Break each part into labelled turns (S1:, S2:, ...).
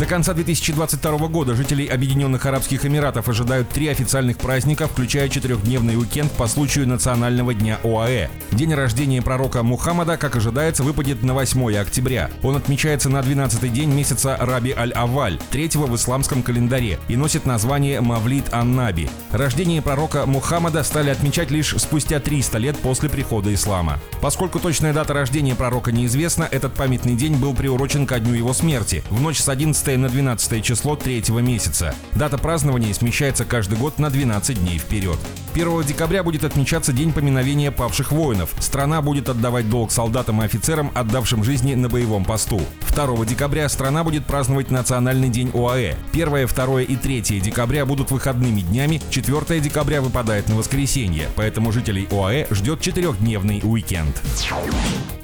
S1: До конца 2022 года жителей Объединенных Арабских Эмиратов ожидают три официальных праздника, включая четырехдневный уикенд по случаю Национального дня ОАЭ. День рождения пророка Мухаммада, как ожидается, выпадет на 8 октября. Он отмечается на 12-й день месяца Раби Аль-Аваль, третьего в исламском календаре, и носит название Мавлид Ан-Наби. Рождение пророка Мухаммада стали отмечать лишь спустя 300 лет после прихода ислама. Поскольку точная дата рождения пророка неизвестна, этот памятный день был приурочен ко дню его смерти, в ночь с 11 на 12 число третьего месяца. Дата празднования смещается каждый год на 12 дней вперед. 1 декабря будет отмечаться День поминовения павших воинов. Страна будет отдавать долг солдатам и офицерам, отдавшим жизни на боевом посту. 2 декабря страна будет праздновать Национальный день ОАЭ. 1, 2 и 3 декабря будут выходными днями, 4 декабря выпадает на воскресенье, поэтому жителей ОАЭ ждет четырехдневный уикенд.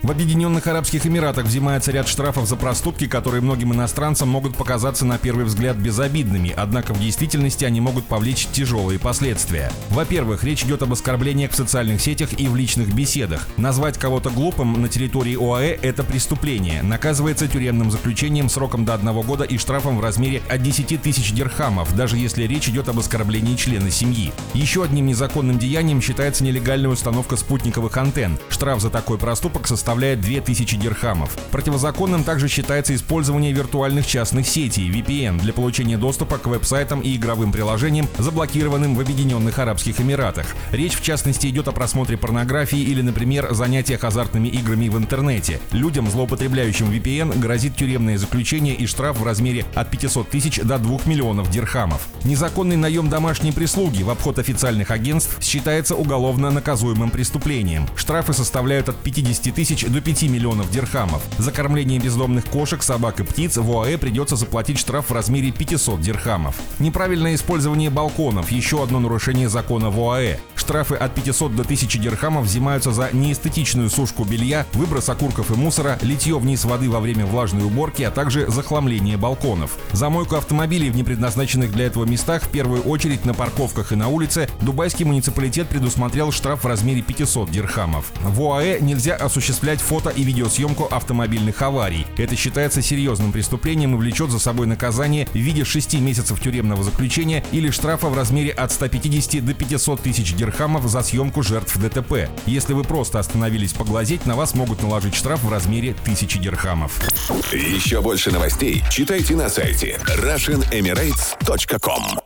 S1: В Объединенных Арабских Эмиратах взимается ряд штрафов за проступки, которые многим иностранцам могут показаться на первый взгляд безобидными, однако в действительности они могут повлечь тяжелые последствия. Во-первых, речь идет об оскорблениях в социальных сетях и в личных беседах. Назвать кого-то глупым на территории ОАЭ – это преступление. Наказывается тюремным заключением сроком до одного года и штрафом в размере от 10 тысяч дирхамов, даже если речь идет об оскорблении члена семьи. Еще одним незаконным деянием считается нелегальная установка спутниковых антенн. Штраф за такой проступок составляет 2000 дирхамов. Противозаконным также считается использование виртуальных частных сетей VPN для получения доступа к веб-сайтам и игровым приложениям, заблокированным в Объединенных Арабских Эмиратах. Речь в частности идет о просмотре порнографии или, например, занятиях азартными играми в интернете. Людям, злоупотребляющим VPN, грозит тюремное заключение и штраф в размере от 500 тысяч до 2 миллионов дирхамов. Незаконный наем домашней прислуги в обход официальных агентств считается уголовно наказуемым преступлением. Штрафы составляют от 50 тысяч до 5 миллионов дирхамов. За кормление бездомных кошек, собак и птиц в ОАЭ придется заплатить штраф в размере 500 дирхамов. Неправильное использование балконов – еще одно нарушение закона в ОАЭ. Штрафы от 500 до 1000 дирхамов взимаются за неэстетичную сушку белья, выброс окурков и мусора, литье вниз воды во время влажной уборки, а также захламление балконов. За мойку автомобилей в непредназначенных для этого местах, в первую очередь на парковках и на улице, дубайский муниципалитет предусмотрел штраф в размере 500 дирхамов. В ОАЭ нельзя осуществлять фото и видеосъемку автомобильных аварий. Это считается серьезным преступлением и влечет за собой наказание в виде 6 месяцев тюремного заключения или штрафа в размере от 150 до 500 тысяч дирхамов дирхамов за съемку жертв ДТП. Если вы просто остановились поглазеть, на вас могут наложить штраф в размере 1000 дирхамов.
S2: Еще больше новостей читайте на сайте RussianEmirates.com